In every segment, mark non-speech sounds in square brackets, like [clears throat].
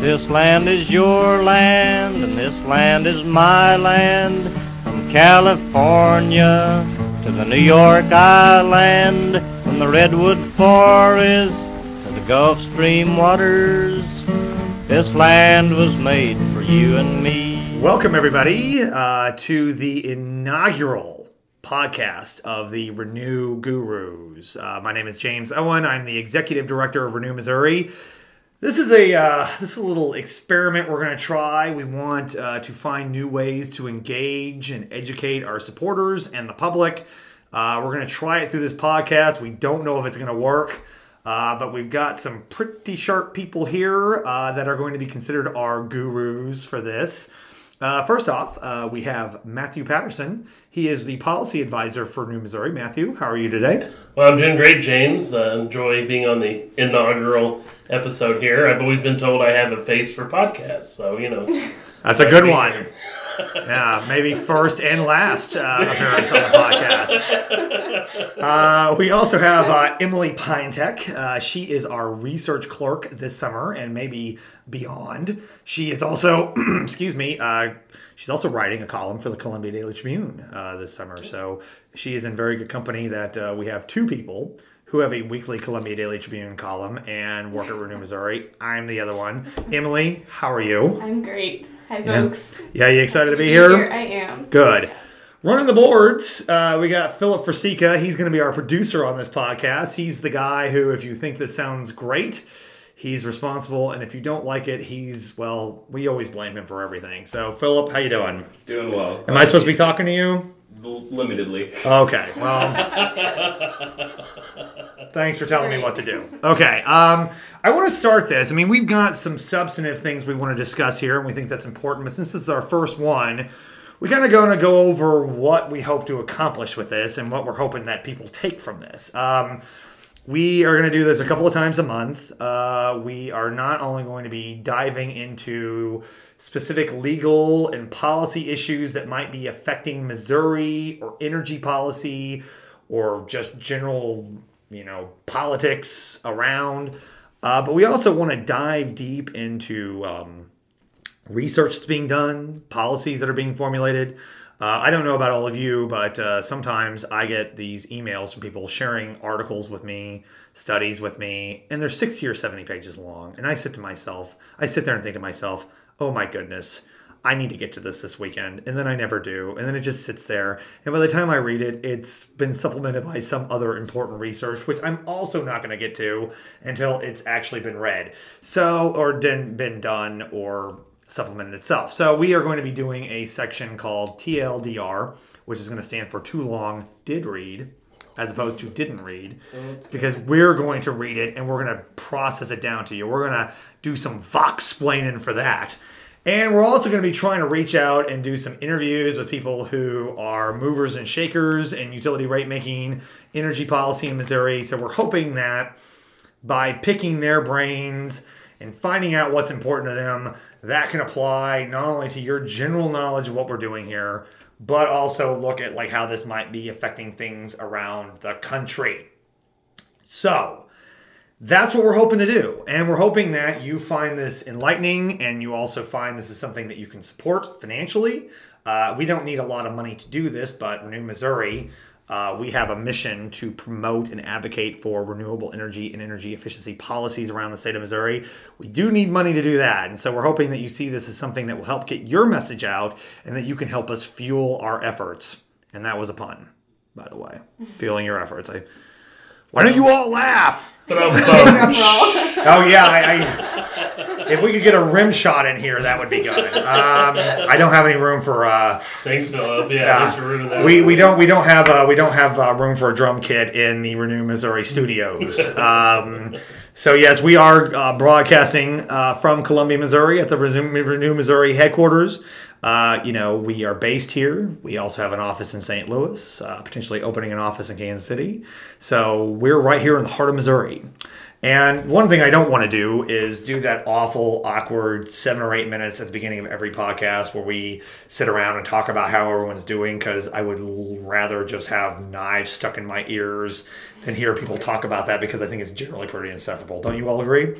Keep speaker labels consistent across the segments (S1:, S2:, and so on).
S1: This land is your land, and this land is my land. From California to the New York Island, from the Redwood Forest to the Gulf Stream waters. This land was made for you and me.
S2: Welcome, everybody, uh, to the inaugural podcast of the Renew Gurus. Uh, my name is James Owen. I'm the executive director of Renew Missouri. This is a uh, this is a little experiment we're going to try. We want uh, to find new ways to engage and educate our supporters and the public. Uh, we're going to try it through this podcast. We don't know if it's going to work, uh, but we've got some pretty sharp people here uh, that are going to be considered our gurus for this. Uh, first off, uh, we have Matthew Patterson. He is the policy advisor for Renew Missouri. Matthew, how are you today?
S3: Well, I'm doing great, James. Uh, enjoy being on the inaugural episode here. I've always been told I have a face for podcasts, so you know.
S2: That's a good one. [laughs] yeah, maybe first and last uh, appearance on the podcast. Uh, we also have uh, Emily Pinetek. Uh, she is our research clerk this summer and maybe beyond. She is also, [clears throat] excuse me, uh, she's also writing a column for the Columbia Daily Tribune uh, this summer. So she is in very good company that uh, we have two people who have a weekly Columbia Daily Tribune column and work at Renew Missouri. I'm the other one. Emily, how are you?
S4: I'm great. Hi, folks.
S2: Yeah, you excited to be here?
S4: Here I am.
S2: Good. Running the boards, uh, we got Philip Forsica. He's going to be our producer on this podcast. He's the guy who, if you think this sounds great, he's responsible, and if you don't like it, he's well. We always blame him for everything. So, Philip, how you doing?
S5: Doing well.
S2: Am I supposed to be talking to you?
S5: Limitedly.
S2: Okay. Well, thanks for telling me what to do. Okay. Um, I want to start this. I mean, we've got some substantive things we want to discuss here, and we think that's important. But since this is our first one, we kind of going to go over what we hope to accomplish with this and what we're hoping that people take from this. Um, we are going to do this a couple of times a month. Uh, we are not only going to be diving into specific legal and policy issues that might be affecting Missouri or energy policy or just general, you know, politics around. Uh, but we also want to dive deep into um, research that's being done, policies that are being formulated. Uh, I don't know about all of you, but uh, sometimes I get these emails from people sharing articles with me, studies with me, and they're 60 or 70 pages long. And I sit to myself, I sit there and think to myself, oh my goodness, I need to get to this this weekend. And then I never do. And then it just sits there. And by the time I read it, it's been supplemented by some other important research, which I'm also not going to get to until it's actually been read. So, or been, been done or supplemented itself. So we are going to be doing a section called TLDR, which is going to stand for too long did read as opposed to didn't read. It's because we're going to read it and we're going to process it down to you. We're going to do some vox splaining for that. And we're also going to be trying to reach out and do some interviews with people who are movers and shakers in utility rate making, energy policy in Missouri. So we're hoping that by picking their brains and finding out what's important to them, that can apply not only to your general knowledge of what we're doing here, but also look at like how this might be affecting things around the country. So, that's what we're hoping to do. And we're hoping that you find this enlightening and you also find this is something that you can support financially. Uh, we don't need a lot of money to do this, but Renew Missouri, uh, we have a mission to promote and advocate for renewable energy and energy efficiency policies around the state of Missouri. We do need money to do that. And so we're hoping that you see this as something that will help get your message out and that you can help us fuel our efforts. And that was a pun, by the way. [laughs] Fueling your efforts. I, why don't you all laugh?
S3: But
S4: Drum
S3: I'm
S4: roll.
S2: Oh yeah, I, I, if we could get a rim shot in here, that would be good. [laughs] Um, I don't have any room for. Uh,
S3: Thanks, Philip. Yeah,
S2: Yeah.
S3: thanks that.
S2: we we don't we don't have uh, we don't have uh, room for a drum kit in the Renew Missouri studios. [laughs] Um, so yes, we are uh, broadcasting uh, from Columbia, Missouri, at the Renew, Renew Missouri headquarters. Uh, you know, we are based here. We also have an office in St. Louis, uh, potentially opening an office in Kansas City. So we're right here in the heart of Missouri. And one thing I don't want to do is do that awful, awkward seven or eight minutes at the beginning of every podcast where we sit around and talk about how everyone's doing because I would rather just have knives stuck in my ears than hear people talk about that because I think it's generally pretty insufferable. Don't you all agree?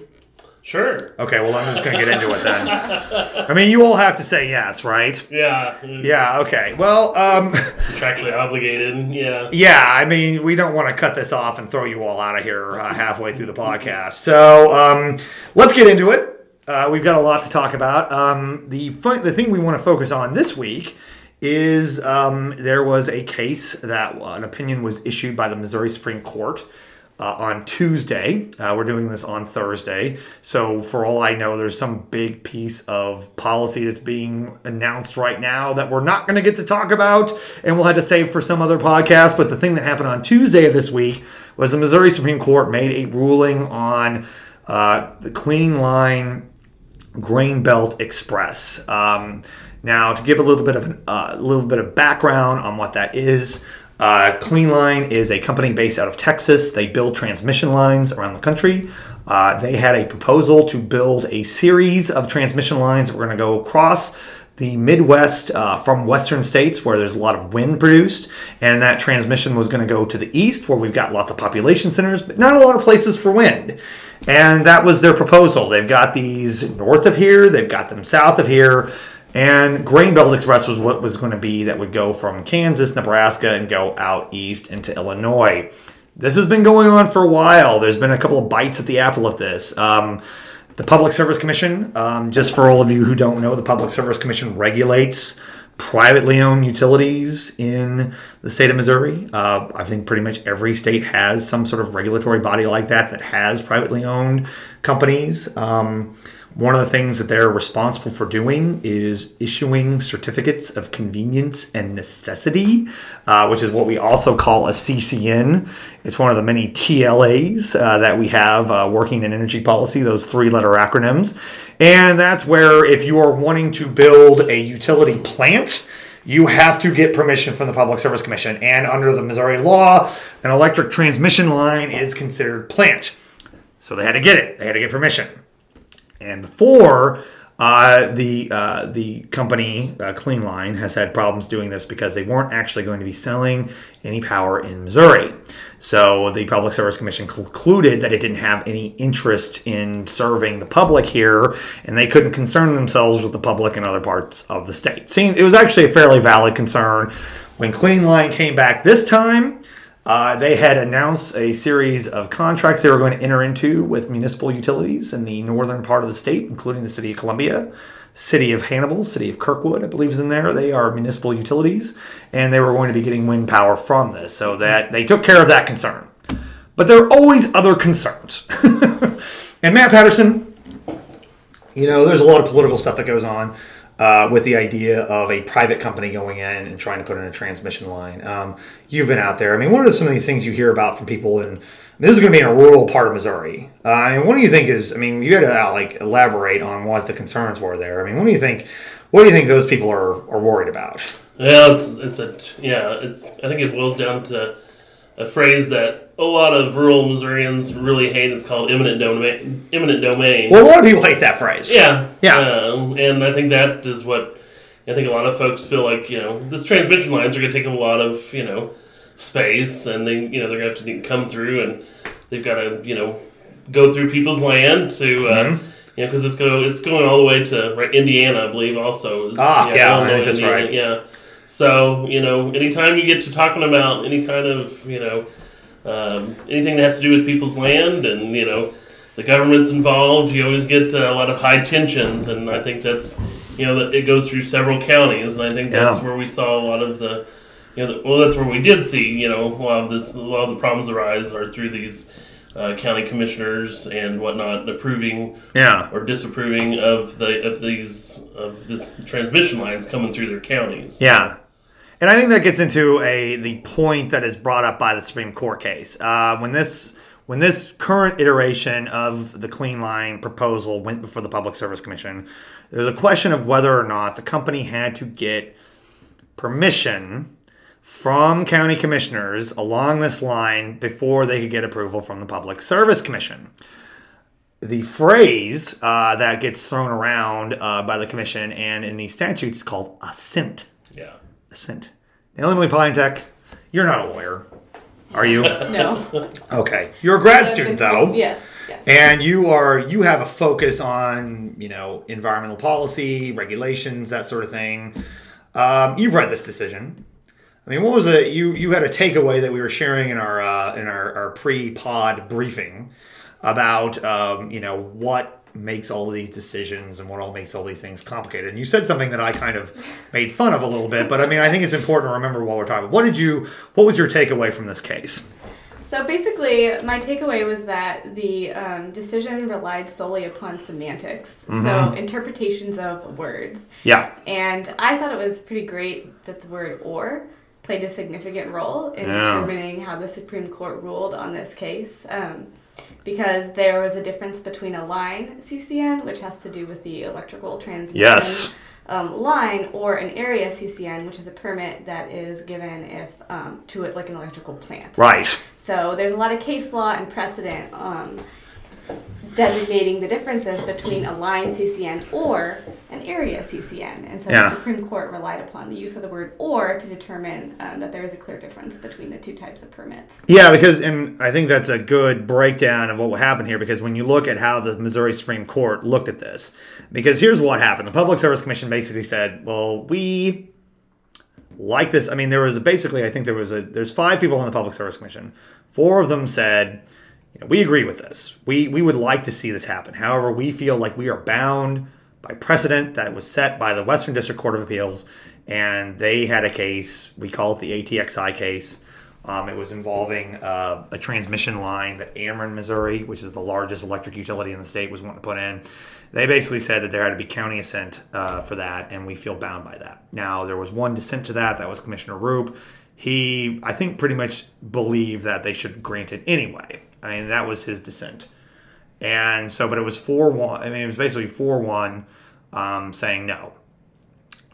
S3: Sure.
S2: Okay, well, I'm just going to get into it then. I mean, you all have to say yes, right?
S3: Yeah.
S2: Yeah, okay. Well, um,
S3: Contractually obligated. Yeah.
S2: yeah, I mean, we don't want to cut this off and throw you all out of here uh, halfway through the podcast. So um, let's get into it. Uh, we've got a lot to talk about. Um, the fun, the thing we want to focus on this week is um, there was a case that uh, an opinion was issued by the Missouri Supreme Court uh, on Tuesday. Uh, we're doing this on Thursday. So, for all I know, there's some big piece of policy that's being announced right now that we're not going to get to talk about, and we'll have to save for some other podcast. But the thing that happened on Tuesday of this week was the Missouri Supreme Court made a ruling on uh, the Clean Line Grain Belt Express. Um, now, to give a little bit of an, uh, a little bit of background on what that is, uh, Clean Line is a company based out of Texas. They build transmission lines around the country. Uh, they had a proposal to build a series of transmission lines that were going to go across the Midwest uh, from Western states where there's a lot of wind produced, and that transmission was going to go to the east where we've got lots of population centers, but not a lot of places for wind. And that was their proposal. They've got these north of here, they've got them south of here, and Grain Belt Express was what was going to be that would go from Kansas, Nebraska, and go out east into Illinois. This has been going on for a while. There's been a couple of bites at the apple of this. Um, the Public Service Commission, um, just for all of you who don't know, the Public Service Commission regulates privately owned utilities in the state of Missouri. Uh, I think pretty much every state has some sort of regulatory body like that that has privately owned companies. Um, one of the things that they're responsible for doing is issuing certificates of convenience and necessity, uh, which is what we also call a CCN. It's one of the many TLAs uh, that we have uh, working in energy policy, those three letter acronyms. And that's where, if you are wanting to build a utility plant, you have to get permission from the Public Service Commission. And under the Missouri law, an electric transmission line is considered plant. So they had to get it, they had to get permission. And before, uh, the uh, the company uh, Clean Line has had problems doing this because they weren't actually going to be selling any power in Missouri. So the Public Service Commission concluded that it didn't have any interest in serving the public here, and they couldn't concern themselves with the public in other parts of the state. It was actually a fairly valid concern. When Clean Line came back this time, uh, they had announced a series of contracts they were going to enter into with municipal utilities in the northern part of the state, including the city of Columbia, city of Hannibal, city of Kirkwood, I believe is in there. They are municipal utilities, and they were going to be getting wind power from this, so that they took care of that concern. But there are always other concerns. [laughs] and Matt Patterson, you know, there's a lot of political stuff that goes on uh, with the idea of a private company going in and trying to put in a transmission line. Um, you've been out there. I mean, what are some of these things you hear about from people? And this is going to be in a rural part of Missouri. Uh, I mean, what do you think is? I mean, you got to uh, like elaborate on what the concerns were there. I mean, what do you think? What do you think those people are are worried about?
S3: Yeah, it's, it's a yeah. It's I think it boils down to a phrase that a lot of rural Missourians really hate. It's called eminent domain. Eminent domain.
S2: Well, a lot of people hate that phrase.
S3: Yeah,
S2: Yeah.
S3: um, and I think that is what I think a lot of folks feel like. You know, this transmission lines are going to take up a lot of you know space, and they you know they're going to have to come through, and they've got to you know go through people's land to. Uh,
S2: Mm-hmm.
S3: You know, because it's going it's going all the way to right, Indiana, I believe. Also, is,
S2: Ah, yeah, I think that's
S3: Indiana,
S2: right.
S3: Yeah. So you know, anytime you get to talking about any kind of you know um, anything that has to do with people's land and you know the government's involved, you always get uh, a lot of high tensions, and I think that's you know that it goes through several counties, and I think that's
S2: Yeah.
S3: where we saw a lot of the you know the, well that's where we did see you know a lot of this a lot of the problems arise are through these uh, county commissioners and whatnot approving
S2: Yeah.
S3: or disapproving of the of these of this transmission lines coming through their counties.
S2: Yeah. And I think that gets into a the point that is brought up by the Supreme Court case. Uh, when this when this current iteration of the Clean Line proposal went before the Public Service Commission, there's a question of whether or not the company had to get permission from county commissioners along this line before they could get approval from the Public Service Commission. The phrase uh, that gets thrown around uh, by the commission and in these statutes is called assent
S3: Yeah.
S2: assent. Now, Emily Pinetek, you're not a lawyer, are you? [laughs]
S4: No.
S2: okay, you're a grad [laughs] student though.
S4: Yes. Yes.
S2: And you are you have a focus on you know environmental policy, regulations, that sort of thing. Um, you've read this decision. I mean, what was it? You you had a takeaway that we were sharing in our uh, in our, our pre pod briefing about um, you know what makes all of these decisions and what all makes all these things complicated. And you said something that I kind of made fun of a little bit, but I mean, I think it's important to remember while we're talking. What did you? What was your takeaway from this case?
S4: So basically, my takeaway was that the um, decision relied solely upon semantics, so interpretations of words.
S2: Yeah.
S4: And I thought it was pretty great that the word or played a significant role in
S2: Yeah.
S4: determining how the Supreme Court ruled on this case. Um, because there was a difference between a line CCN, which has to do with the electrical transmission
S2: Yes.
S4: um, line, or an area CCN, which is a permit that is given if um, to it like an electrical plant.
S2: Right.
S4: So there's a lot of case law and precedent um, designating the differences between a line CCN or an area CCN. And so
S2: Yeah.
S4: the Supreme Court relied upon the use of the word or to determine um, that there is a clear difference between the two types of permits.
S2: Yeah, because and I think that's a good breakdown of what will happen here. Because when you look at how the Missouri Supreme Court looked at this, because here's what happened: the Public Service Commission basically said, "Well, we like this." I mean, there was basically, I think there was a there's five people on the Public Service Commission. Four of them said, you know, "We agree with this. We we would like to see this happen. However, we feel like we are bound by precedent that was set by the Western District Court of Appeals." And they had a case, we call it the ATXI case, um, it was involving uh, a transmission line that Ameren, Missouri, which is the largest electric utility in the state, was wanting to put in. They basically said that there had to be county assent uh, for that, and we feel bound by that. Now, there was one dissent to that. That was Commissioner Rupp. He, I think, pretty much believed that they should grant it anyway. I mean, that was his dissent. And so, but it was 4 1. I mean, it was basically 4 1 um, saying no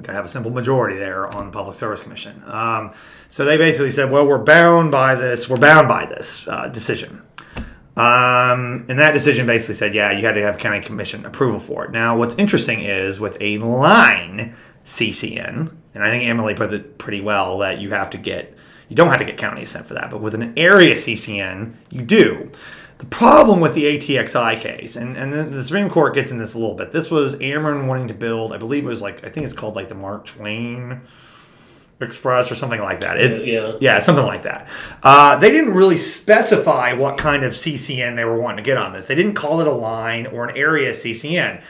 S2: got to have a simple majority there on the Public Service Commission. Um, so they basically said, well, we're bound by this. We're bound by this uh, decision. Um, and that decision basically said, yeah, you had to have county commission approval for it. Now, what's interesting is with a line CCN, and I think Emily put it pretty well that you have to get, you don't have to get county assent for that, but with an area CCN, you do. The problem with the ATXI case, and, and the Supreme Court gets in this a little bit. This was Ameren wanting to build, I believe it was like, I think it's called like the Mark Twain Express or something like that. It's
S3: Yeah.
S2: yeah, something like that. Uh, they didn't really specify what kind of CCN they were wanting to get on this. They didn't call it a line or an area CCN.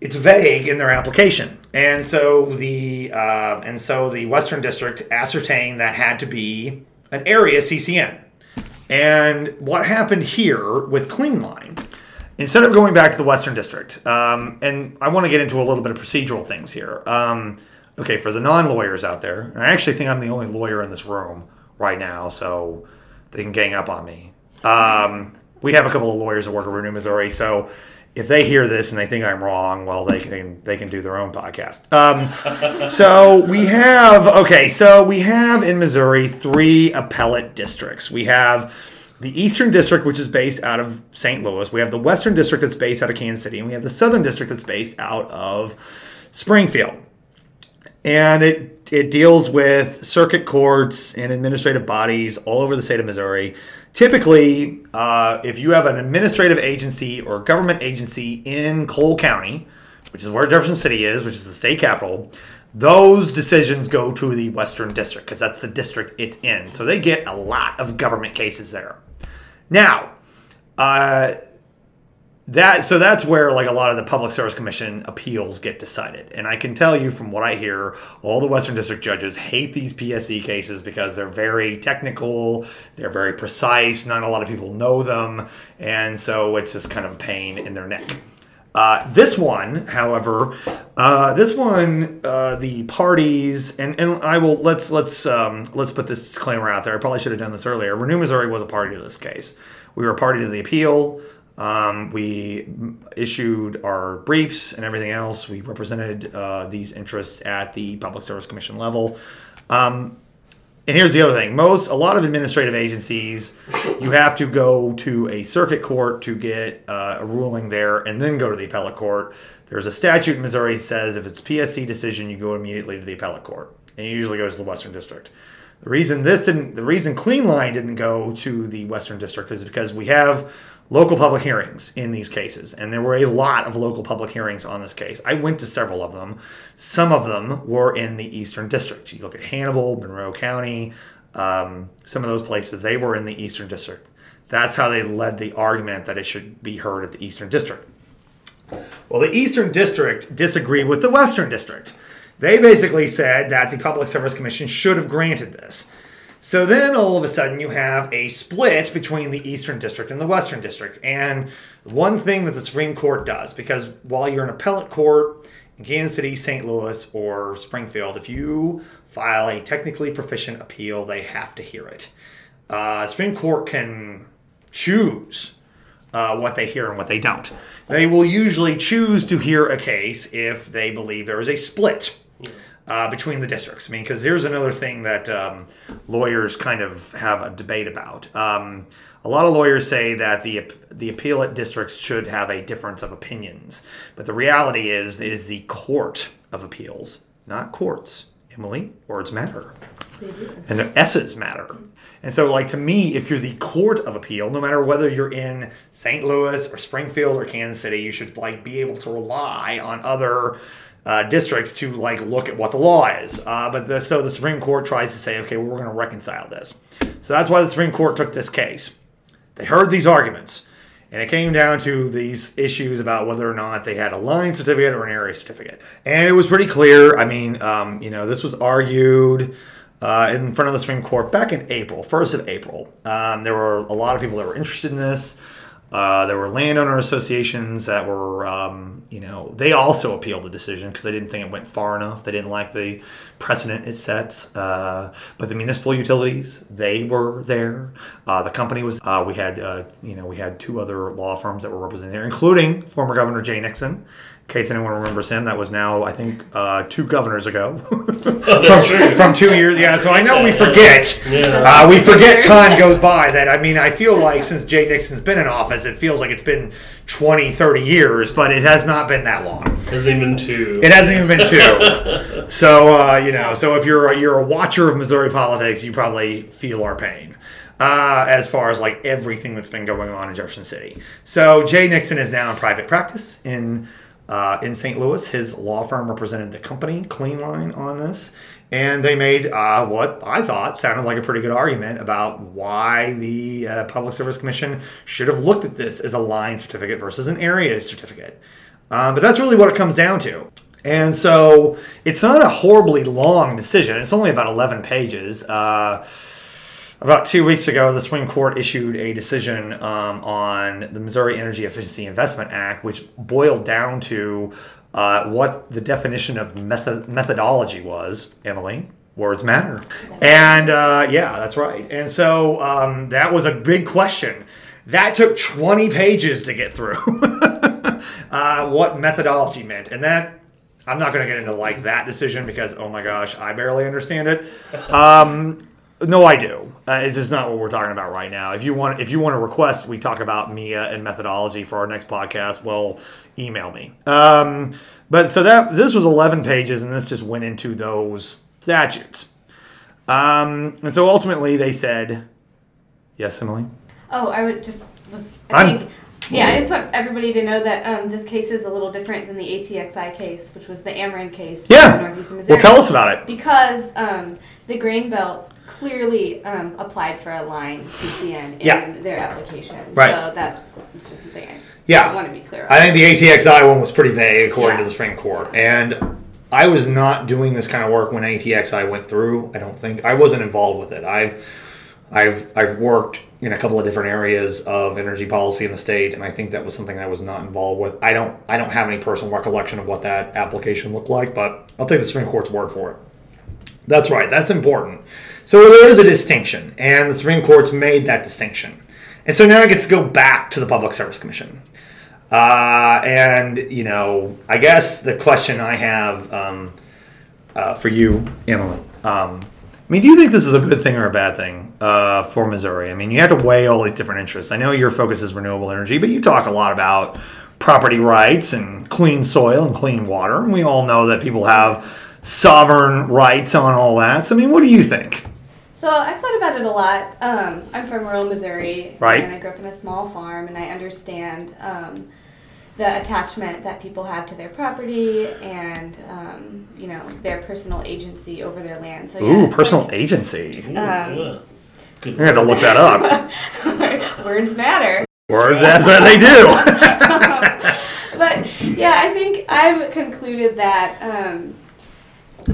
S2: It's vague in their application, and so the uh, and so the Western District ascertained that had to be an area CCN. And what happened here with Clean Line, instead of going back to the Western District, um, and I want to get into a little bit of procedural things here. Um, okay, for the non lawyers out there, I actually think I'm the only lawyer in this room right now, so they can gang up on me. Um, we have a couple of lawyers that work at Renew Missouri, so if they hear this and they think I'm wrong, well, they can they can do their own podcast. Um, [laughs] so we have okay, so we have in Missouri three appellate districts. We have the Eastern District, which is based out of St. Louis. We have the Western District that's based out of Kansas City, and we have the Southern District that's based out of Springfield and it it deals with circuit courts and administrative bodies all over the state of Missouri. Typically, uh, if you have an administrative agency or government agency in Cole County, which is where Jefferson City is, which is the state capital, those decisions go to the Western District because that's the district it's in. So they get a lot of government cases there. Now, uh, that so that's where like a lot of the public service commission appeals get decided and i can tell you from what i hear all the western district judges hate these PSC cases because they're very technical they're very precise not a lot of people know them and so it's just kind of a pain in their neck uh, this one, however, uh, this one, uh, the parties, and, and I will let's let's um, let's put this disclaimer out there. I probably should have done this earlier. Renew Missouri was a party to this case. We were a party to the appeal. Um, we issued our briefs and everything else. We represented uh, these interests at the Public Service Commission level. Um, and here's the other thing: most, a lot of administrative agencies, you have to go to a circuit court to get uh, a ruling there, and then go to the appellate court. There's a statute in Missouri that says if it's PSC decision, you go immediately to the appellate court, and it usually goes to the Western District. The reason this didn't, the reason Clean Line didn't go to the Western District is because we have local public hearings in these cases, and there were a lot of local public hearings on this case. I went to several of them. Some of them were in the Eastern District. You look at Hannibal, Monroe County, um, some of those places, they were in the Eastern District. That's how they led the argument that it should be heard at the Eastern District. Well, the Eastern District disagreed with the Western District. They basically said that the Public Service Commission should have granted this. So then all of a sudden you have a split between the Eastern District and the Western District. And one thing that the Supreme Court does, because while you're an appellate court in Kansas City, St. Louis, or Springfield, if you file a technically proficient appeal, they have to hear it. Uh, Supreme Court can choose uh, what they hear and what they don't. They will usually choose to hear a case if they believe there is a split uh, between the districts. I mean, because here's another thing that um, lawyers kind of have a debate about. Um, a lot of lawyers say that the the appellate districts should have a difference of opinions, but the reality is, it is the court of appeals, not courts. Emily, words matter, and the S's matter. And so, like to me, if you're the court of appeal, no matter whether you're in St. Louis or Springfield or Kansas City, you should like be able to rely on other uh, districts to like look at what the law is. Uh, but the, so the Supreme Court tries to say, okay, well, we're going to reconcile this. So that's why the Supreme Court took this case. They heard these arguments, and it came down to these issues about whether or not they had a line certificate or an area certificate. And it was pretty clear. I mean, um, you know, this was argued. Uh, in front of the Supreme Court back in April, 1st of April. Um, there were a lot of people that were interested in this. Uh, there were landowner associations that were, um, you know, they also appealed the decision because they didn't think it went far enough. They didn't like the precedent it sets. Uh, but the municipal utilities, they were there. Uh, the company was. Uh, we had, uh, you know, we had two other law firms that were represented there, including former Governor Jay Nixon. In case anyone remembers him, that was now I think uh, two governors ago, [laughs]
S3: That's
S2: from,
S3: true.
S2: from two years. Yeah, so I know we forget.
S3: Yeah.
S2: Uh, we forget [laughs] time goes by that. I mean, I feel like since Jay Nixon's been in office, it feels like it's been 20, 30 years, but it has not been that long.
S3: It hasn't even been two.
S2: It hasn't even been two. [laughs] so, uh, you know, so if you're a, you're a watcher of Missouri politics, you probably feel our pain. Uh, as far as like everything that's been going on in Jefferson City. So Jay Nixon is now in private practice in uh, in St. Louis. His law firm represented the company, Clean Line, on this. And they made uh, what I thought sounded like a pretty good argument about why the uh, Public Service Commission should have looked at this as a line certificate versus an area certificate. Um, but that's really what it comes down to. And so it's not a horribly long decision. It's only about 11 pages. Uh, about two weeks ago, the Supreme Court issued a decision um, on the Missouri Energy Efficiency Investment Act, which boiled down to uh, what the definition of method- methodology was, Emily. Words matter. And uh, yeah, that's right. And so um, that was a big question. That took 20 pages to get through [laughs] uh, what methodology meant. And that, I'm not going to get into like that decision because, oh my gosh, I barely understand it. Um, no, I do. Uh, it's just not what we're talking about right now. If you want, if you want to request, we talk about MEEIA and methodology for our next podcast. Well, email me. Um, but so that this was 11 pages, and this just went into those statutes. Um, and so ultimately, they said, "Yes, Emily."
S4: Oh, I would just was.
S2: I'm-
S4: think. Yeah, I just want everybody to know that um, this case is a little different than the ATXI case, which was the Ameren case
S2: Yeah.
S4: in northeastern Missouri.
S2: Well, tell us about it.
S4: Because um, the grain belt clearly um, applied for a line CCN in
S2: Yeah.
S4: their application.
S2: Right.
S4: So that was just the thing I
S2: Yeah.
S4: want to be clear on.
S2: I think the ATXI one was pretty vague according to the Supreme Court. And I was not doing this kind of work when ATXI went through. I don't think I wasn't involved with it. I've I've I've worked in a couple of different areas of energy policy in the state, and I think that was something I was not involved with. I don't I don't have any personal recollection of what that application looked like, but I'll take the Supreme Court's word for it. That's right. That's important. So there is a distinction, and the Supreme Court's made that distinction. And so now it gets to go back to the Public Service Commission. Uh, and, you know, I guess the question I have um, uh, for you, Emily, um, I mean, do you think this is a good thing or a bad thing uh, for Missouri? I mean, you have to weigh all these different interests. I know your focus is renewable energy, but you talk a lot about property rights and clean soil and clean water. And we all know that people have sovereign rights on all that. So, I mean, what do you think?
S4: So I've thought about it a lot. Um, I'm from rural Missouri,
S2: Right.
S4: and I grew up in a small farm, and I understand um, the attachment that people have to their property and um, you know their personal agency over their land. So yeah,
S2: Ooh,
S4: it's
S2: personal agency.
S3: Ooh,
S4: Um,
S3: yeah. Good.
S2: I have to look that up. [laughs]
S4: words matter.
S2: Words as they do. [laughs]
S4: but yeah, I think I've concluded that um,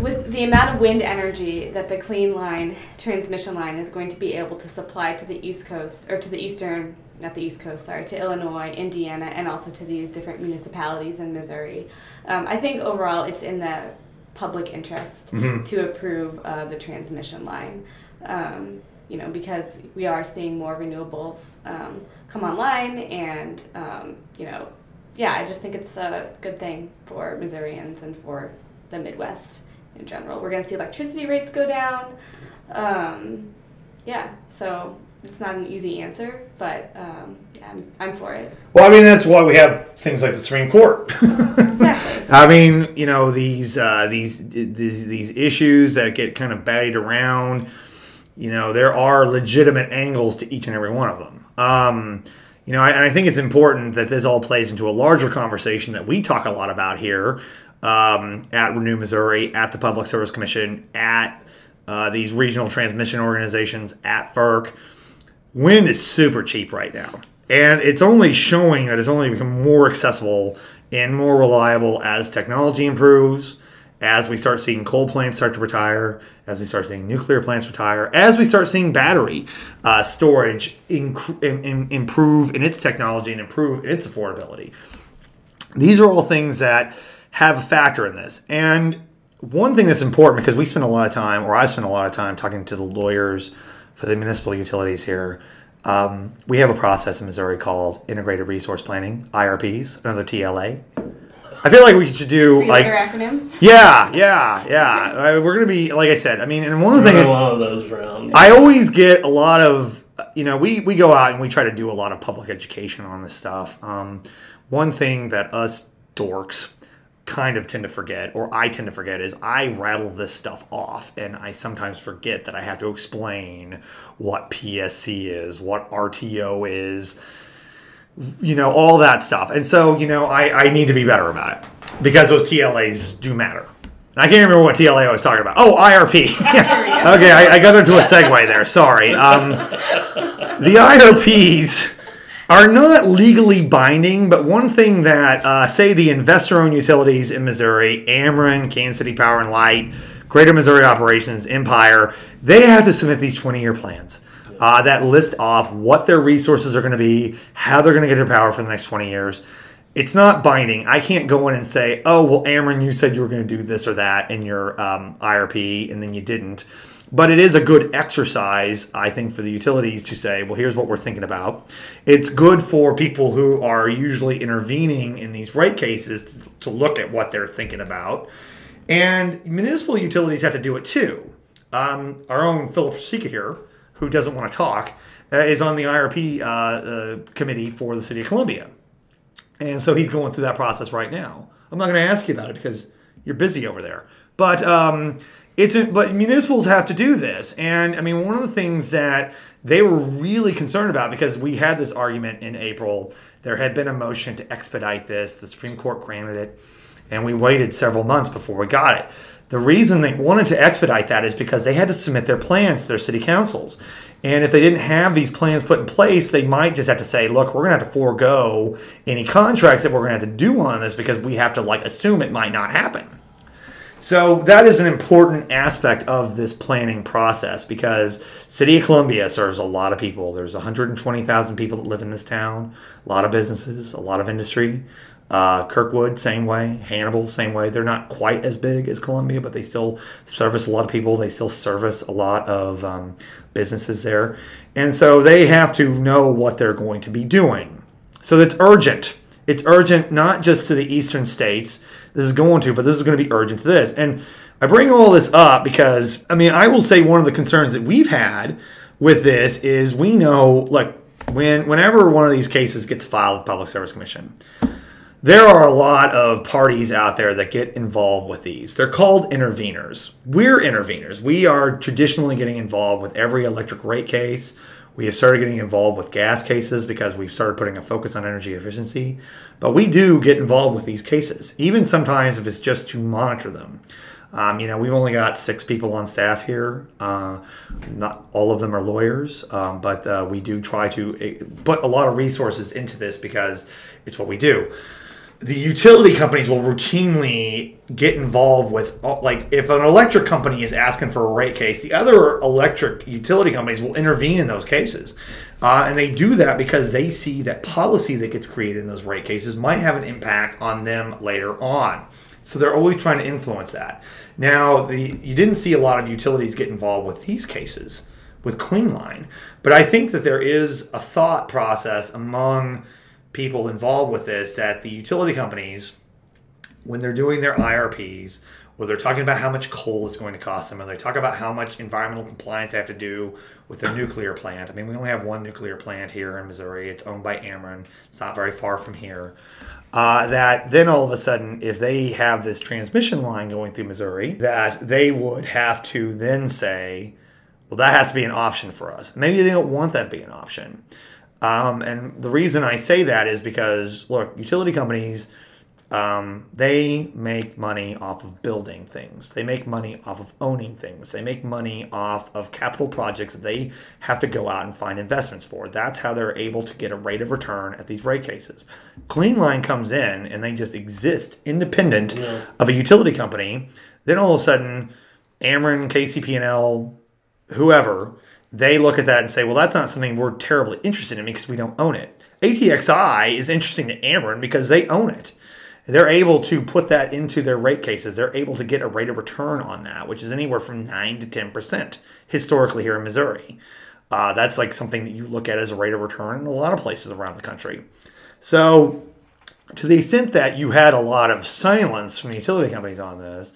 S4: with the amount of wind energy that the clean line transmission line is going to be able to supply to the East Coast or to the eastern, not the East Coast, sorry, to Illinois, Indiana, and also to these different municipalities in Missouri. Um, I think overall it's in the public interest to approve uh, the transmission line. Um, you know, because we are seeing more renewables um, come online, and um, you know, yeah, I just think it's a good thing for Missourians and for the Midwest in general. We're going to see electricity rates go down. Um, yeah, so it's not an easy answer, but um, yeah, I'm, I'm for it.
S2: well, I mean, that's why we have things like the Supreme Court. [laughs]
S4: Exactly.
S2: I mean, you know, these uh, these these these issues that get kind of batted around. You know, there are legitimate angles to each and every one of them. Um, you know, I, and I think it's important that this all plays into a larger conversation that we talk a lot about here um, at Renew Missouri, at the Public Service Commission, at uh, these regional transmission organizations, at FERC wind is super cheap right now. And it's only showing that it's only become more accessible and more reliable as technology improves, as we start seeing coal plants start to retire, as we start seeing nuclear plants retire, as we start seeing battery uh, storage inc- im- improve in its technology and improve in its affordability. These are all things that have a factor in this. And one thing that's important because we spend a lot of time, or I spend a lot of time talking to the lawyers for the municipal utilities here. Um, we have a process in Missouri called Integrated Resource Planning (IRPs), another TLA. I feel like we should do
S4: Three
S2: like,
S4: acronym.
S2: yeah, yeah, yeah. We're gonna be like I said. I mean, and one of the things
S3: a lot of those around.
S2: I always get a lot of, you know, we, we go out and we try to do a lot of public education on this stuff. Um, one thing that us dorks kind of tend to forget, or I tend to forget, is I rattle this stuff off and I sometimes forget that I have to explain what PSC is, what RTO is, you know, all that stuff. And so, you know, I, I need to be better about it because those TLAs do matter. And I can't remember what TLA I was talking about. Oh, IRP. [laughs] [laughs] okay, I, I got into a segue there. Sorry. Um, the IRPs are not legally binding, but one thing that, uh, say, the investor owned utilities in Missouri, Ameren, Kansas City Power and Light, Greater Missouri Operations, Empire, they have to submit these 20 year plans uh, that list off what their resources are going to be, how they're going to get their power for the next 20 years. It's not binding. I can't go in and say, oh, well, Ameren, you said you were going to do this or that in your um, IRP, and then you didn't. But it is a good exercise, I think, for the utilities to say, well, here's what we're thinking about. It's good for people who are usually intervening in these rate cases to, look at what they're thinking about. And municipal utilities have to do it too. Um, our own Philip Sika here, who doesn't want to talk, uh, is on the IRP uh, uh, committee for the city of Columbia. And so he's going through that process right now. I'm not going to ask you about it because you're busy over there. But um, it's a, but municipals have to do this, and I mean one of the things that they were really concerned about because we had this argument in April. There had been a motion to expedite this. The Supreme Court granted it, and we waited several months before we got it. The reason they wanted to expedite that is because they had to submit their plans to their city councils. And if they didn't have these plans put in place, they might just have to say, look, we're going to have to forego any contracts that we're going to have to do on this because we have to like assume it might not happen. So that is an important aspect of this planning process because City of Columbia serves a lot of people. There's 120,000 people that live in this town, a lot of businesses, a lot of industry. Uh, Kirkwood, same way. Hannibal, same way. They're not quite as big as Columbia, but they still service a lot of people. They still service a lot of um, businesses there. And so they have to know what they're going to be doing. So it's urgent. It's urgent not just to the eastern states. This is going to, but this is going to be urgent to this. And I bring all this up because, I mean, I will say one of the concerns that we've had with this is we know, like, when whenever one of these cases gets filed with Public Service Commission, there are a lot of parties out there that get involved with these. They're called interveners. We're interveners. We are traditionally getting involved with every electric rate case. We have started getting involved with gas cases because we've started putting a focus on energy efficiency. But we do get involved with these cases, even sometimes if it's just to monitor them. Um, you know, we've only got six people on staff here. Uh, not all of them are lawyers, um, but uh, we do try to eh, put a lot of resources into this because it's what we do. The utility companies will routinely get involved with, uh, like, if an electric company is asking for a rate case, the other electric utility companies will intervene in those cases. Uh, and they do that because they see that policy that gets created in those rate cases might have an impact on them later on. So they're always trying to influence that. Now, the you didn't see a lot of utilities get involved with these cases with clean line but I think that there is a thought process among people involved with this that the utility companies, when they're doing their IRPs, or they're talking about how much coal is going to cost them, or they talk about how much environmental compliance they have to do with their nuclear plant. I mean, we only have one nuclear plant here in Missouri. It's owned by Ameren. It's not very far from here uh, that then all of a sudden, if they have this transmission line going through Missouri, that they would have to then say, well, that has to be an option for us. Maybe they don't want that to be an option. Um, and the reason I say that is because, look, utility companies um, they make money off of building things. They make money off of owning things. They make money off of capital projects that they have to go out and find investments for. That's how they're able to get a rate of return at these rate cases. Clean Line comes in and they just exist independent
S3: Yeah.
S2: of a utility company. Then all of a sudden, Ameren, KCP&L, whoever, they look at that and say, well, that's not something we're terribly interested in because we don't own it. ATXI is interesting to Ameren because they own it they're able to put that into their rate cases. They're able to get a rate of return on that, which is anywhere from 9 to 10% historically here in Missouri. Uh, that's like something that you look at as a rate of return in a lot of places around the country. So, to the extent that you had a lot of silence from the utility companies on this,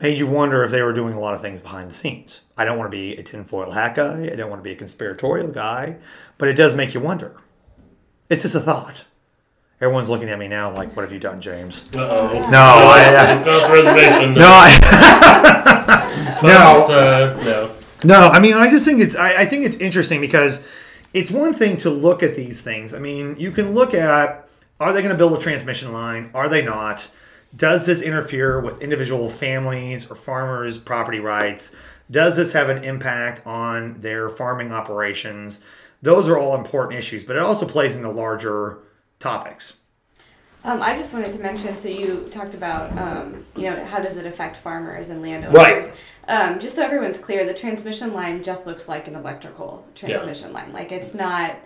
S2: made you wonder if they were doing a lot of things behind the scenes. I don't want to be a tinfoil hat guy, I don't want to be a conspiratorial guy, but it does make you wonder. It's just a thought. Everyone's looking at me now like, what have you done, James?
S3: Uh oh.
S2: No, I, [laughs]
S3: It's going to reservation.
S2: no, I, [laughs] no.
S3: Uh, no.
S2: no. I mean, I just think it's, I, I think it's interesting because it's one thing to look at these things. I mean, you can look at, are they going to build a transmission line? Are they not? Does this interfere with individual families or farmers' property rights? Does this have an impact on their farming operations? Those are all important issues, but it also plays into larger topics.
S4: Um, I just wanted to mention. So you talked about, um, you know, how does it affect farmers and landowners?
S2: Right.
S4: Um, just so everyone's clear, the transmission line just looks like an electrical transmission line. Like it's not,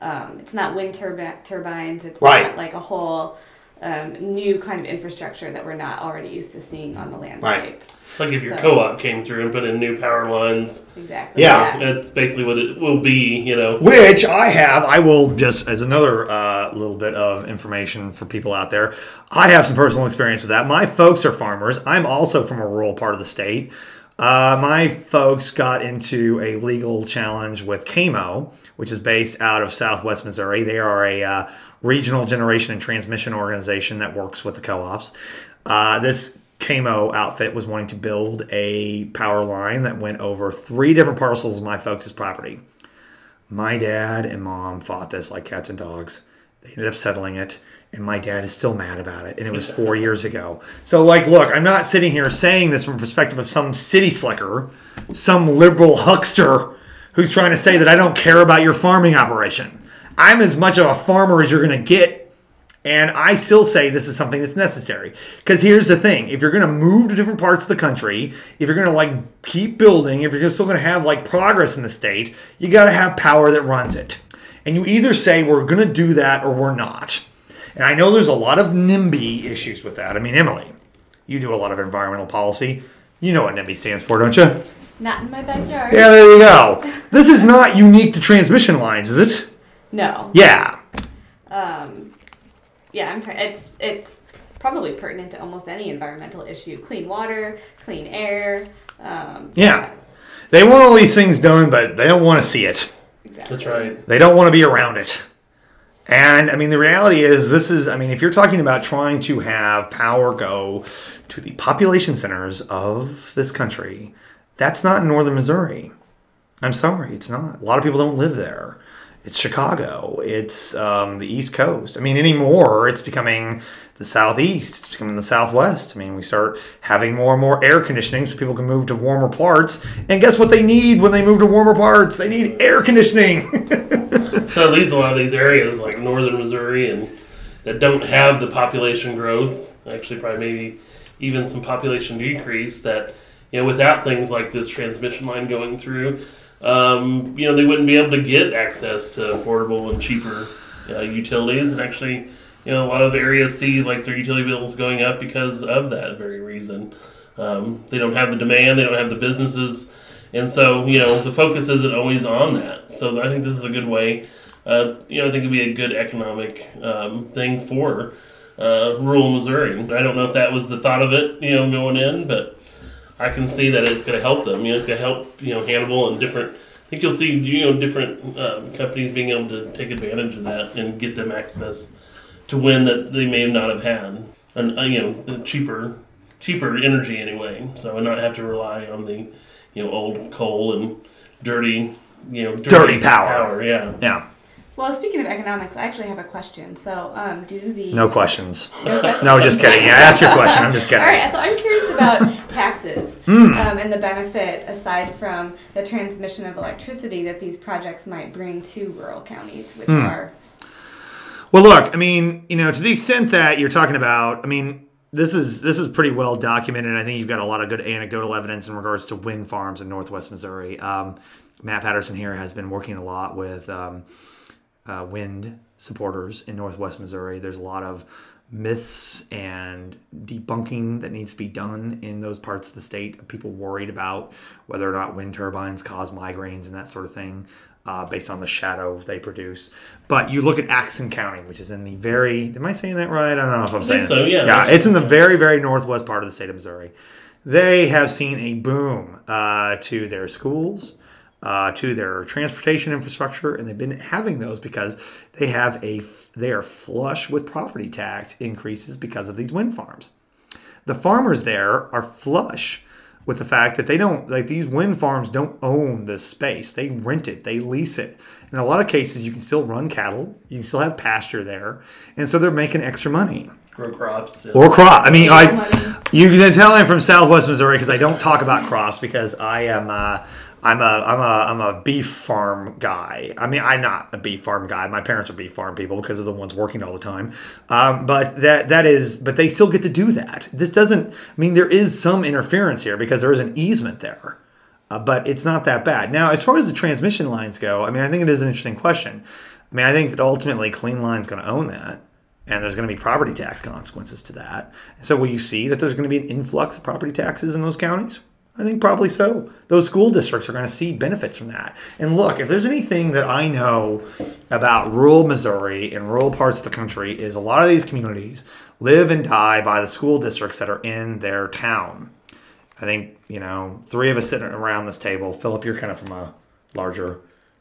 S4: um, it's not wind turbi- turbines. It's
S2: Right.
S4: not like a whole um, new kind of infrastructure that we're not already used to seeing on the landscape. Right.
S3: It's like if your
S4: So-
S3: co-op came through and put in new power lines.
S4: Exactly.
S2: Yeah.
S3: That's basically what it will be. You know.
S2: Which I have. I will just, as another uh, little bit of information for people out there, I have some personal experience with that. My folks are farmers. I'm also from a rural part of the state. Uh, my folks got into a legal challenge with KAMO, which is based out of Southwest Missouri. They are a uh, regional generation and transmission organization that works with the co ops. Uh, this KAMO outfit was wanting to build a power line that went over three different parcels of my folks' property. My dad and mom fought this like cats and dogs. They ended up settling it, and my dad is still mad about it. And it was four years ago. So, like, look, I'm not sitting here saying this from the perspective of some city slicker, some liberal huckster who's trying to say that I don't care about your farming operation. I'm as much of a farmer as you're going to get and I still say this is something that's necessary. Because here's the thing if you're going to move to different parts of the country, if you're going to like keep building, if you're still going to have like progress in the state, you got to have power that runs it. And you either say we're going to do that or we're not. And I know there's a lot of NIMBY issues with that. I mean, Emily, you do a lot of environmental policy. You know what NIMBY stands for, don't you?
S4: Not in my backyard.
S2: Yeah, there you go. [laughs] This is not unique to transmission lines, is it?
S4: No.
S2: Yeah.
S4: Um, yeah, I'm. try- It's it's probably pertinent to almost any environmental issue: clean water, clean air. Um,
S2: Yeah. They want all these things done, but they don't want to see it.
S4: Exactly.
S3: That's right.
S2: They don't want to be around it. And I mean, the reality is, this is, I mean, if you're talking about trying to have power go to the population centers of this country, that's not in northern Missouri. I'm sorry, it's not. A lot of people don't live there. It's Chicago. It's um, the East Coast. I mean, anymore, it's becoming the Southeast. It's becoming the Southwest. I mean, we start having more and more air conditioning so people can move to warmer parts. And guess what they need when they move to warmer parts? They need air conditioning. [laughs]
S3: So it leaves a lot of these areas like northern Missouri and that don't have the population growth. Actually, probably maybe even some population decrease. That you know, without things like this transmission line going through, um, you know, they wouldn't be able to get access to affordable and cheaper uh, utilities. And actually, you know, a lot of areas see like their utility bills going up because of that very reason. Um, they don't have the demand. They don't have the businesses. And so, you know, the focus isn't always on that. So I think this is a good way. Uh, you know, I think it'd be a good economic um, thing for uh, rural Missouri. I don't know if that was the thought of it, you know, going in, but I can see that it's going to help them. You know, it's going to help, you know, Hannibal and different. I think you'll see, you know, different um, companies being able to take advantage of that and get them access to win that they may not have had, and uh, you know, cheaper, cheaper energy anyway. So and not have to rely on the you know, old coal and dirty, you know, dirty,
S2: Dirty power.
S3: Yeah.
S2: yeah,
S4: Well, speaking of economics, I actually have a question. So, um, do the
S2: no questions.
S4: No questions?
S2: No, just kidding. Yeah, ask your question. I'm just kidding.
S4: All right, so I'm curious about taxes
S2: Hmm.
S4: um, and the benefit, aside from the transmission of electricity, that these projects might bring to rural counties, which
S2: Hmm.
S4: are
S2: Well, look, I mean, you know, to the extent that you're talking about, I mean, this is this is pretty well documented. I think you've got a lot of good anecdotal evidence in regards to wind farms in Northwest Missouri. Um, Matt Patterson here has been working a lot with um, uh, wind supporters in Northwest Missouri. There's a lot of myths and debunking that needs to be done in those parts of the state. People worried about whether or not wind turbines cause migraines and that sort of thing. Uh, based on the shadow they produce, but you look at Atchison County, which is in the very. Am I saying that right? I don't know if I'm saying
S3: think so, yeah.
S2: Yeah, it's in the very, very northwest part of the state of Missouri. They have seen a boom uh, to their schools, uh, to their transportation infrastructure, and they've been having those because they have a they are flush with property tax increases because of these wind farms. The farmers there are flush with the fact that they don't like these wind farms don't own the space. They rent it, they lease it. In a lot of cases, you can still run cattle, you can still have pasture there, and so they're making extra money
S3: Grow crops.
S2: or crop. I mean, I you can tell I'm from Southwest Missouri because I don't talk about crops because I am uh, I'm a I'm a I'm a beef farm guy. I mean, I'm not a beef farm guy. My parents are beef farm people because they're the ones working all the time. Um, but that that is, but they still get to do that. This doesn't. I mean, there is some interference here because there is an easement there. Uh, but it's not that bad. Now, as far as the transmission lines go, I mean, I think it is an interesting question. I mean, I think that ultimately Clean Line's going to own that, and there's going to be property tax consequences to that. So, will you see that there's going to be an influx of property taxes in those counties? I think probably so. Those school districts are going to see benefits from that. And look, if there's anything that I know about rural Missouri and rural parts of the country, is a lot of these communities live and die by the school districts that are in their town. I think, you know, three of us sitting around this table. Philip, you're kind of from a larger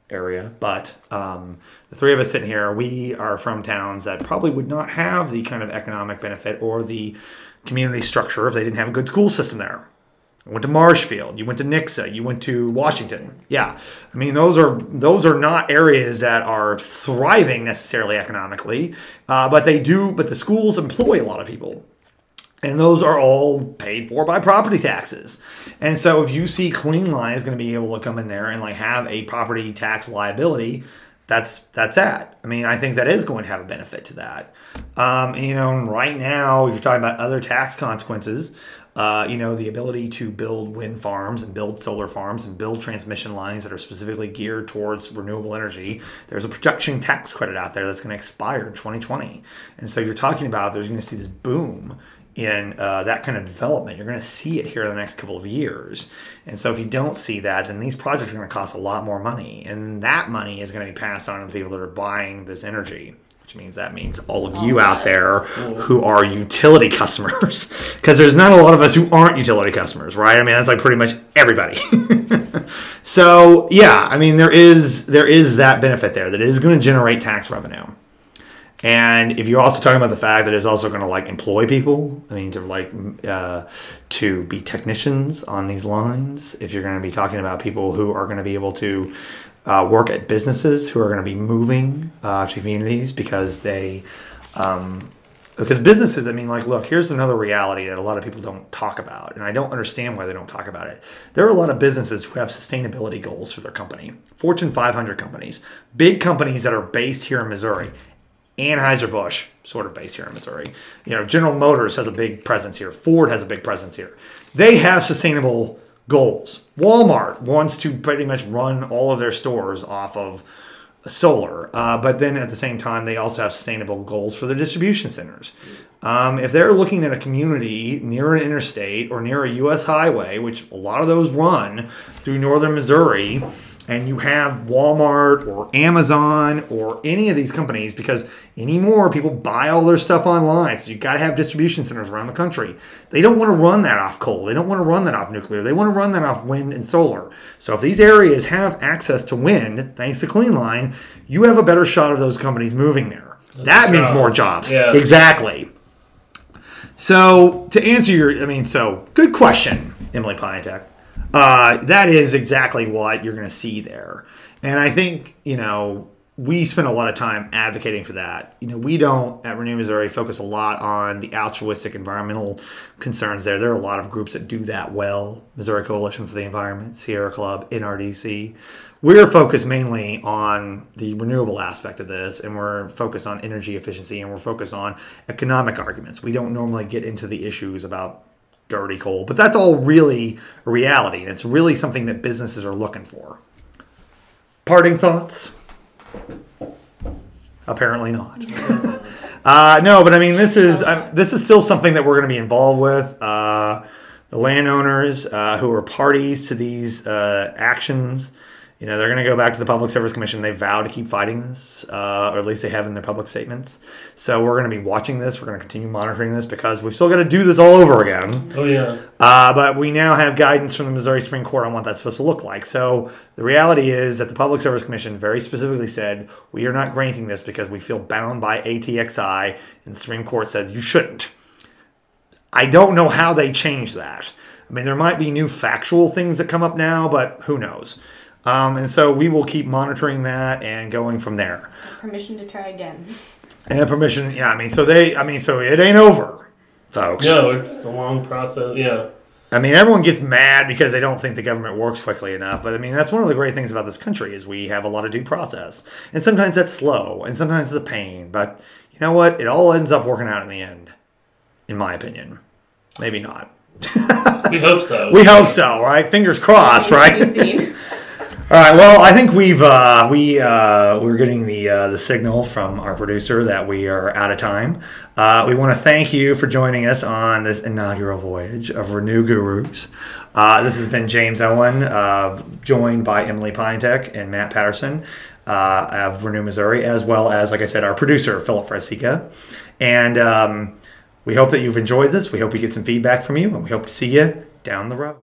S2: area, but um, the three of us sitting here, we are from towns that probably would not have the kind of economic benefit or the community structure if they didn't have a good school system there. You went to Marshfield, you went to Nixa, you went to Washington. Yeah, I mean those are those are not areas that are thriving necessarily economically, uh, but they do. But the schools employ a lot of people. And those are all paid for by property taxes. And so if you see Clean Line is going to be able to come in there and like have a property tax liability, that's that's that. I mean, I think that is going to have a benefit to that. Um, you know, right now if you're talking about other tax consequences. Uh, you know, the ability to build wind farms and build solar farms and build transmission lines that are specifically geared towards renewable energy. There's a production tax credit out there that's going to expire in 2020. And so you're talking about there's going to see this boom in uh, that kind of development. You're going to see it here in the next couple of years. And so if you don't see that, then these projects are going to cost a lot more money. And that money is going to be passed on to the people that are buying this energy. Which means that means all of you out there who are utility customers, [laughs] because there's not a lot of us who aren't utility customers, right? I mean, that's like pretty much everybody. [laughs] so yeah, I mean, there is there is that benefit there that is going to generate tax revenue. And if you're also talking about the fact that it's also going to like employ people, I mean, to like uh, to be technicians on these lines, if you're going to be talking about people who are going to be able to uh, work at businesses who are going to be moving uh, to communities because they, um, because businesses, I mean, like, look, here's another reality that a lot of people don't talk about, and I don't understand why they don't talk about it. There are a lot of businesses who have sustainability goals for their company, Fortune 500 companies, big companies that are based here in Missouri. Anheuser-Busch, sort of based here in Missouri. You know, General Motors has a big presence here. Ford has a big presence here. They have sustainable goals. Walmart wants to pretty much run all of their stores off of solar, uh, but then at the same time, they also have sustainable goals for their distribution centers. Um, if they're looking at a community near an interstate or near a U.S. highway, which a lot of those run through northern Missouri, and you have Walmart or Amazon or any of these companies, because anymore people buy all their stuff online, so you've got to have distribution centers around the country. They don't want to run that off coal. They don't want to run that off nuclear. They want to run that off wind and solar. So if these areas have access to wind, thanks to Clean Line, you have a better shot of those companies moving there. that means more
S3: jobs.
S2: jobs.
S3: Yeah.
S2: Exactly. So to answer your, I mean, so good question, Emily Piatek. Uh, that is exactly what you're going to see there, and I think you know we spend a lot of time advocating for that. You know, we don't at Renew Missouri focus a lot on the altruistic environmental concerns there. There are a lot of groups that do that well. Missouri Coalition for the Environment, Sierra Club, NRDC. We're focused mainly on the renewable aspect of this, and we're focused on energy efficiency, and we're focused on economic arguments. We don't normally get into the issues about dirty coal, but that's all really reality, and it's really something that businesses are looking for. Parting thoughts? Apparently not. [laughs] uh, no, but I mean, this is um, this is still something that we're going to be involved with. Uh, the landowners uh, who are parties to these uh, actions, you know, they're going to go back to the Public Service Commission. They vow to keep fighting this, uh, or at least they have in their public statements. So we're going to be watching this. We're going to continue monitoring this because we've still got to do this all over again.
S3: Oh yeah.
S2: Uh, but we now have guidance from the Missouri Supreme Court on what that's supposed to look like. So the reality is that the Public Service Commission very specifically said we are not granting this because we feel bound by ATXI, and the Supreme Court says you shouldn't. I don't know how they change that. I mean, there might be new factual things that come up now, but who knows? Um, and so we will keep monitoring that and going from there.
S4: Permission to try again.
S2: And permission, yeah. I mean, so they, I mean, so it ain't over, folks.
S3: No, it's a long process. Yeah.
S2: I mean, everyone gets mad because they don't think the government works quickly enough. But I mean, that's one of the great things about this country is we have a lot of due process, and sometimes that's slow, and sometimes it's a pain. But you know what? It all ends up working out in the end, in my opinion. Maybe not. [laughs]
S3: We hope so.
S2: We hope so, right? Fingers crossed, right? [laughs] All right. Well, I think we've uh, we uh, we're getting the uh, the signal from our producer that we are out of time. Uh, we want to thank you for joining us on this inaugural voyage of Renew Gurus. Uh, this has been James Owen, uh, joined by Emily Pinetek and Matt Patterson of Renew Missouri, as well as, like I said, our producer Philip Fresika. And um, we hope that you've enjoyed this. We hope we get some feedback from you, and we hope to see you down the road.